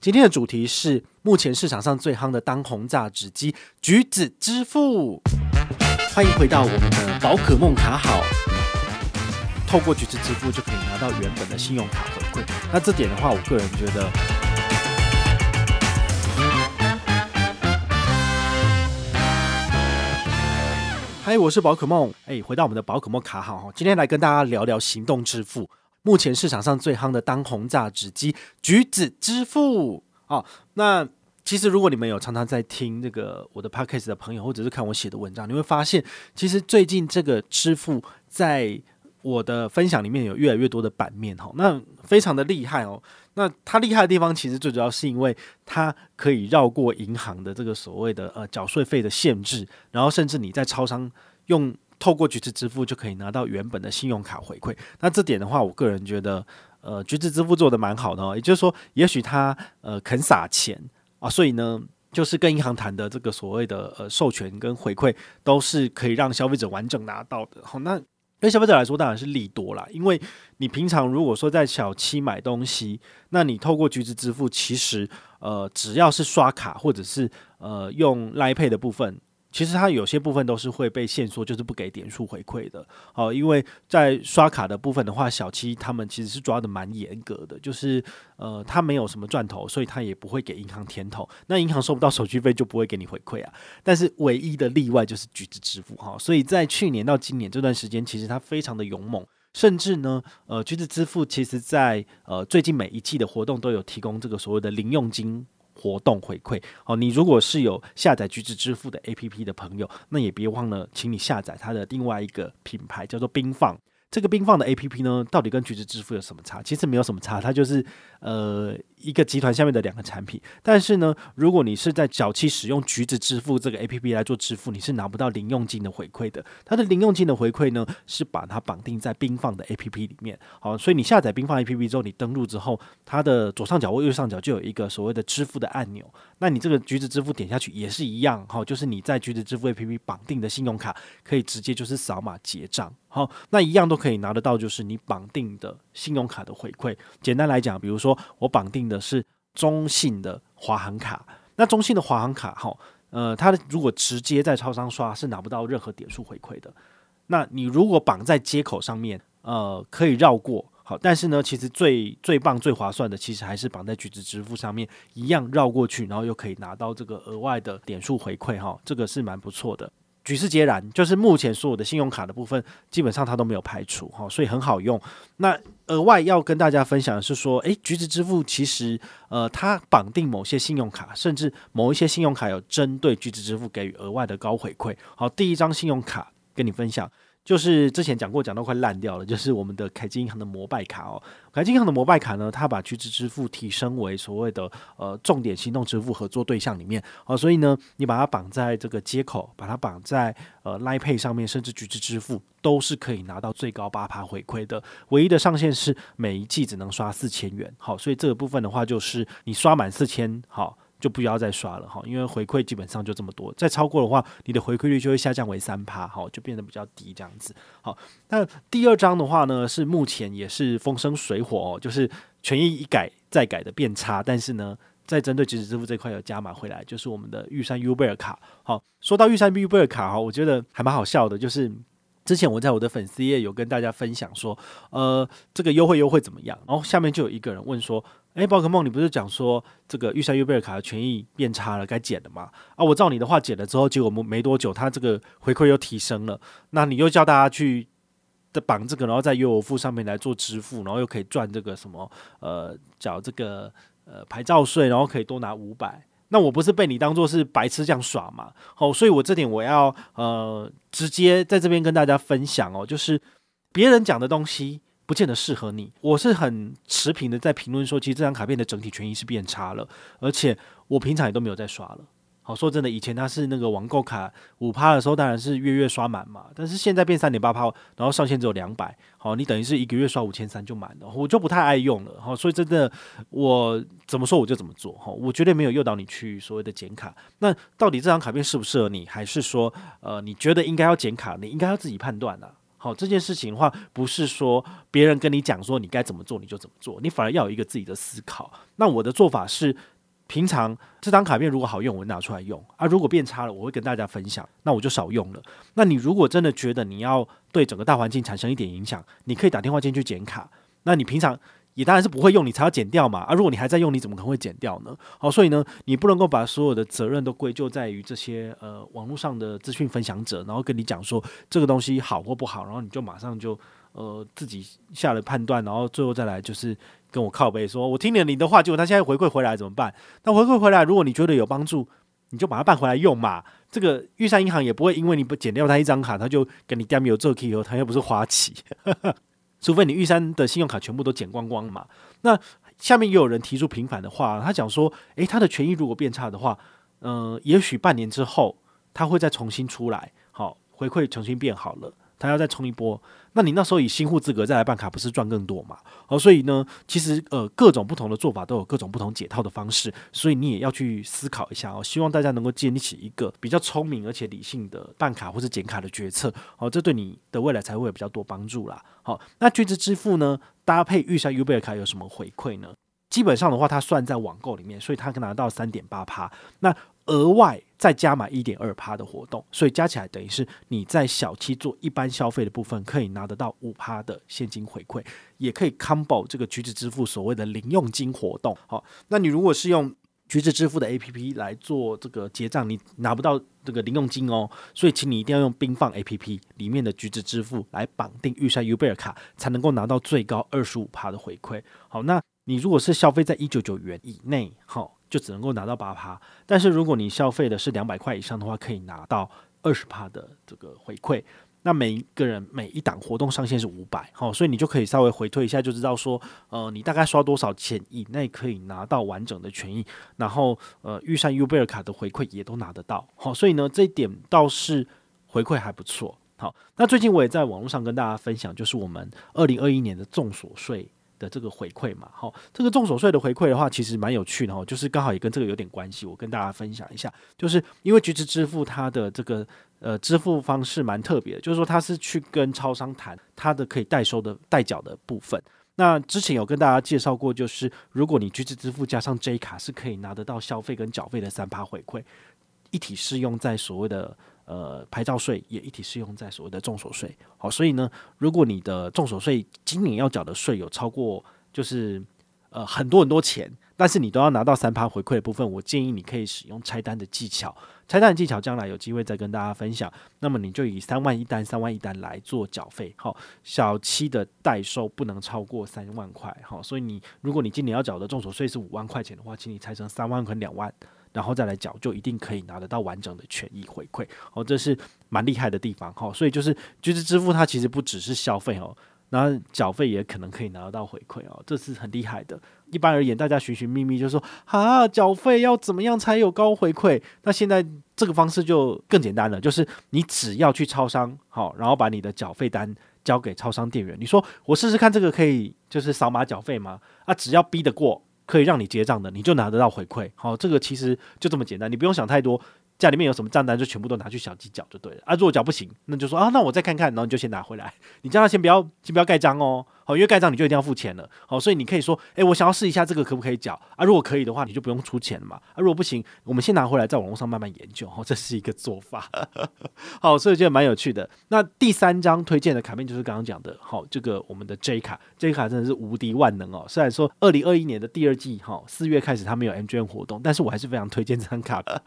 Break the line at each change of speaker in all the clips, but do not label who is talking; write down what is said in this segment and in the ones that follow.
今天的主题是目前市场上最夯的当红榨汁机——橘子支付。欢迎回到我们的宝可梦卡好，透过橘子支付就可以拿到原本的信用卡回馈。那这点的话，我个人觉得，嗨，我是宝可梦。哎，回到我们的宝可梦卡好，今天来跟大家聊聊行动支付。目前市场上最夯的当红炸子鸡——橘子支付。好，那其实如果你们有常常在听这个我的 podcast 的朋友，或者是看我写的文章，你会发现，其实最近这个支付在我的分享里面有越来越多的版面。哈，那非常的厉害哦。那它厉害的地方，其实最主要是因为它可以绕过银行的这个所谓的呃缴税费的限制，然后甚至你在超商用。透过橘子支付就可以拿到原本的信用卡回馈，那这点的话，我个人觉得，呃，橘子支付做得蛮好的哦。也就是说，也许他呃肯撒钱啊，所以呢，就是跟银行谈的这个所谓的呃授权跟回馈，都是可以让消费者完整拿到的。好，那对消费者来说当然是利多啦，因为你平常如果说在小七买东西，那你透过橘子支付，其实呃只要是刷卡或者是呃用 l i Pay 的部分。其实它有些部分都是会被限缩，就是不给点数回馈的。好，因为在刷卡的部分的话，小七他们其实是抓得蛮严格的，就是呃，他没有什么赚头，所以他也不会给银行甜头。那银行收不到手续费，就不会给你回馈啊。但是唯一的例外就是橘子支付哈，所以在去年到今年这段时间，其实它非常的勇猛，甚至呢，呃，橘子支付其实在呃最近每一季的活动都有提供这个所谓的零用金。活动回馈哦，你如果是有下载橘子支付的 APP 的朋友，那也别忘了，请你下载它的另外一个品牌，叫做冰放。这个冰放的 APP 呢，到底跟橘子支付有什么差？其实没有什么差，它就是呃一个集团下面的两个产品。但是呢，如果你是在早期使用橘子支付这个 APP 来做支付，你是拿不到零用金的回馈的。它的零用金的回馈呢，是把它绑定在冰放的 APP 里面。好，所以你下载冰放 APP 之后，你登录之后，它的左上角或右上角就有一个所谓的支付的按钮。那你这个橘子支付点下去也是一样，好，就是你在橘子支付 APP 绑定的信用卡，可以直接就是扫码结账。好，那一样都可以拿得到，就是你绑定的信用卡的回馈。简单来讲，比如说我绑定的是中信的华航卡，那中信的华航卡，哈，呃，它如果直接在超商刷是拿不到任何点数回馈的。那你如果绑在接口上面，呃，可以绕过，好，但是呢，其实最最棒、最划算的，其实还是绑在橘子支付上面，一样绕过去，然后又可以拿到这个额外的点数回馈，哈，这个是蛮不错的。举世皆然，就是目前所有的信用卡的部分，基本上它都没有排除哈，所以很好用。那额外要跟大家分享的是说，诶，橘子支付其实呃，它绑定某些信用卡，甚至某一些信用卡有针对橘子支付给予额外的高回馈。好，第一张信用卡跟你分享。就是之前讲过，讲到快烂掉了，就是我们的凯基银行的摩拜卡哦。凯基银行的摩拜卡呢，它把橘子支付提升为所谓的呃重点行动支付合作对象里面哦，所以呢，你把它绑在这个接口，把它绑在呃 Line Pay 上面，甚至橘子支付都是可以拿到最高八趴回馈的。唯一的上限是每一季只能刷四千元。好，所以这个部分的话，就是你刷满四千，好。就不要再刷了哈，因为回馈基本上就这么多，再超过的话，你的回馈率就会下降为三趴，好，就变得比较低这样子。好，那第二张的话呢，是目前也是风生水火哦，就是权益一改再改的变差，但是呢，在针对即时支付这块有加码回来，就是我们的玉山 UBER 卡。好，说到玉山 UBER 卡哈，我觉得还蛮好笑的，就是之前我在我的粉丝页有跟大家分享说，呃，这个优惠优惠怎么样？然后下面就有一个人问说。哎，宝可梦，你不是讲说这个玉山 UBER 卡的权益变差了，该减了吗？啊，我照你的话减了之后，结果没没多久，它这个回馈又提升了。那你又叫大家去的绑这个，然后在优游付上面来做支付，然后又可以赚这个什么呃，缴这个呃牌照税，然后可以多拿五百。那我不是被你当做是白痴这样耍嘛？哦，所以我这点我要呃直接在这边跟大家分享哦，就是别人讲的东西。不见得适合你，我是很持平的在评论说，其实这张卡片的整体权益是变差了，而且我平常也都没有在刷了。好，说真的，以前它是那个网购卡五趴的时候，当然是月月刷满嘛，但是现在变三点八趴，然后上限只有两百，好，你等于是一个月刷五千三就满了，我就不太爱用了。好，所以真的我怎么说我就怎么做，哈，我绝对没有诱导你去所谓的剪卡。那到底这张卡片适不适合你，还是说呃你觉得应该要剪卡，你应该要自己判断啊。好，这件事情的话，不是说别人跟你讲说你该怎么做你就怎么做，你反而要有一个自己的思考。那我的做法是，平常这张卡片如果好用，我会拿出来用啊；如果变差了，我会跟大家分享，那我就少用了。那你如果真的觉得你要对整个大环境产生一点影响，你可以打电话进去剪卡。那你平常。也当然是不会用，你才要剪掉嘛啊！如果你还在用，你怎么可能会剪掉呢？好，所以呢，你不能够把所有的责任都归咎在于这些呃网络上的资讯分享者，然后跟你讲说这个东西好或不好，然后你就马上就呃自己下了判断，然后最后再来就是跟我靠背说，我听了你的话，结果他现在回馈回来怎么办？那回馈回来，如果你觉得有帮助，你就把它办回来用嘛。这个玉山银行也不会因为你不剪掉他一张卡，他就给你点有做 key 后，他又不是花旗。除非你玉山的信用卡全部都剪光光嘛，那下面又有人提出平反的话，他讲说，诶，他的权益如果变差的话，嗯、也许半年之后他会再重新出来，好，回馈重新变好了。他要再冲一波，那你那时候以新户资格再来办卡，不是赚更多嘛？哦，所以呢，其实呃各种不同的做法都有各种不同解套的方式，所以你也要去思考一下哦。希望大家能够建立起一个比较聪明而且理性的办卡或是减卡的决策，哦，这对你的未来才会有比较多帮助啦。好，那巨子支付呢，搭配玉山 U 贝尔卡有什么回馈呢？基本上的话，它算在网购里面，所以它可拿到三点八趴。那额外再加码一点二趴的活动，所以加起来等于是你在小七做一般消费的部分，可以拿得到五趴的现金回馈，也可以 combo 这个橘子支付所谓的零用金活动。好，那你如果是用橘子支付的 APP 来做这个结账，你拿不到这个零用金哦，所以请你一定要用冰放 APP 里面的橘子支付来绑定预算 U 贝尔卡，才能够拿到最高二十五趴的回馈。好，那你如果是消费在一九九元以内，好。就只能够拿到八趴，但是如果你消费的是两百块以上的话，可以拿到二十趴的这个回馈。那每一个人每一档活动上限是五百，好，所以你就可以稍微回推一下，就知道说，呃，你大概刷多少钱以内可以拿到完整的权益，然后呃，预算 U 贝尔卡的回馈也都拿得到，好，所以呢，这一点倒是回馈还不错。好，那最近我也在网络上跟大家分享，就是我们二零二一年的重所税。的这个回馈嘛，好，这个重所税的回馈的话，其实蛮有趣的哈，就是刚好也跟这个有点关系，我跟大家分享一下，就是因为橘子支付它的这个呃支付方式蛮特别的，就是说它是去跟超商谈它的可以代收的代缴的部分。那之前有跟大家介绍过，就是如果你橘子支付加上 J 卡，是可以拿得到消费跟缴费的三趴回馈，一体适用在所谓的。呃，牌照税也一体适用在所谓的重所税，好，所以呢，如果你的重所税今年要缴的税有超过，就是呃很多很多钱，但是你都要拿到三趴回馈的部分，我建议你可以使用拆单的技巧，拆单的技巧将来有机会再跟大家分享。那么你就以三万一单、三万一单来做缴费，好，小七的代收不能超过三万块，好，所以你如果你今年要缴的重所税是五万块钱的话，请你拆成三万跟两万。然后再来缴，就一定可以拿得到完整的权益回馈哦，这是蛮厉害的地方哈。所以就是就是支付它其实不只是消费哦，然后缴费也可能可以拿得到回馈哦，这是很厉害的。一般而言，大家寻寻觅觅就说啊，缴费要怎么样才有高回馈？那现在这个方式就更简单了，就是你只要去超商好，然后把你的缴费单交给超商店员，你说我试试看这个可以就是扫码缴费吗？啊，只要逼得过。可以让你结账的，你就拿得到回馈。好，这个其实就这么简单，你不用想太多。家里面有什么账单，就全部都拿去小鸡缴就对了。啊，如果缴不行，那就说啊，那我再看看，然后你就先拿回来。你叫他先不要，先不要盖章哦。好，因为盖章你就一定要付钱了。好，所以你可以说，诶，我想要试一下这个可不可以缴啊？如果可以的话，你就不用出钱了嘛。啊，如果不行，我们先拿回来，在网络上慢慢研究。好，这是一个做法。好，所以觉得蛮有趣的。那第三张推荐的卡片就是刚刚讲的，好，这个我们的 J 卡，J 卡真的是无敌万能哦。虽然说二零二一年的第二季，哈，四月开始它没有 MGM 活动，但是我还是非常推荐这张卡的，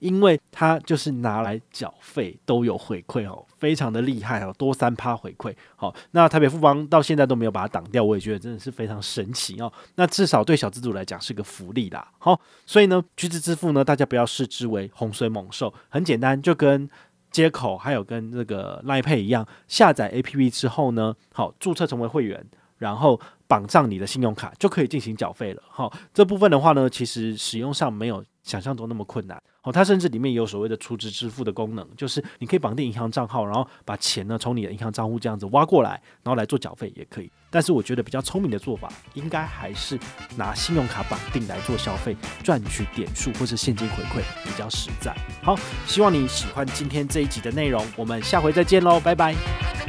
因为它就是拿来缴费都有回馈哦。非常的厉害哦，多三趴回馈。好，那台北富邦到现在都没有把它挡掉，我也觉得真的是非常神奇哦。那至少对小资主来讲是个福利啦。好，所以呢，橘子支付呢，大家不要视之为洪水猛兽，很简单，就跟街口还有跟这个 Line Pay 一样，下载 APP 之后呢，好，注册成为会员，然后绑上你的信用卡就可以进行缴费了。好，这部分的话呢，其实使用上没有想象中那么困难。好，它甚至里面也有所谓的储值支付的功能，就是你可以绑定银行账号，然后把钱呢从你的银行账户这样子挖过来，然后来做缴费也可以。但是我觉得比较聪明的做法，应该还是拿信用卡绑定来做消费，赚取点数或是现金回馈比较实在。好，希望你喜欢今天这一集的内容，我们下回再见喽，拜拜。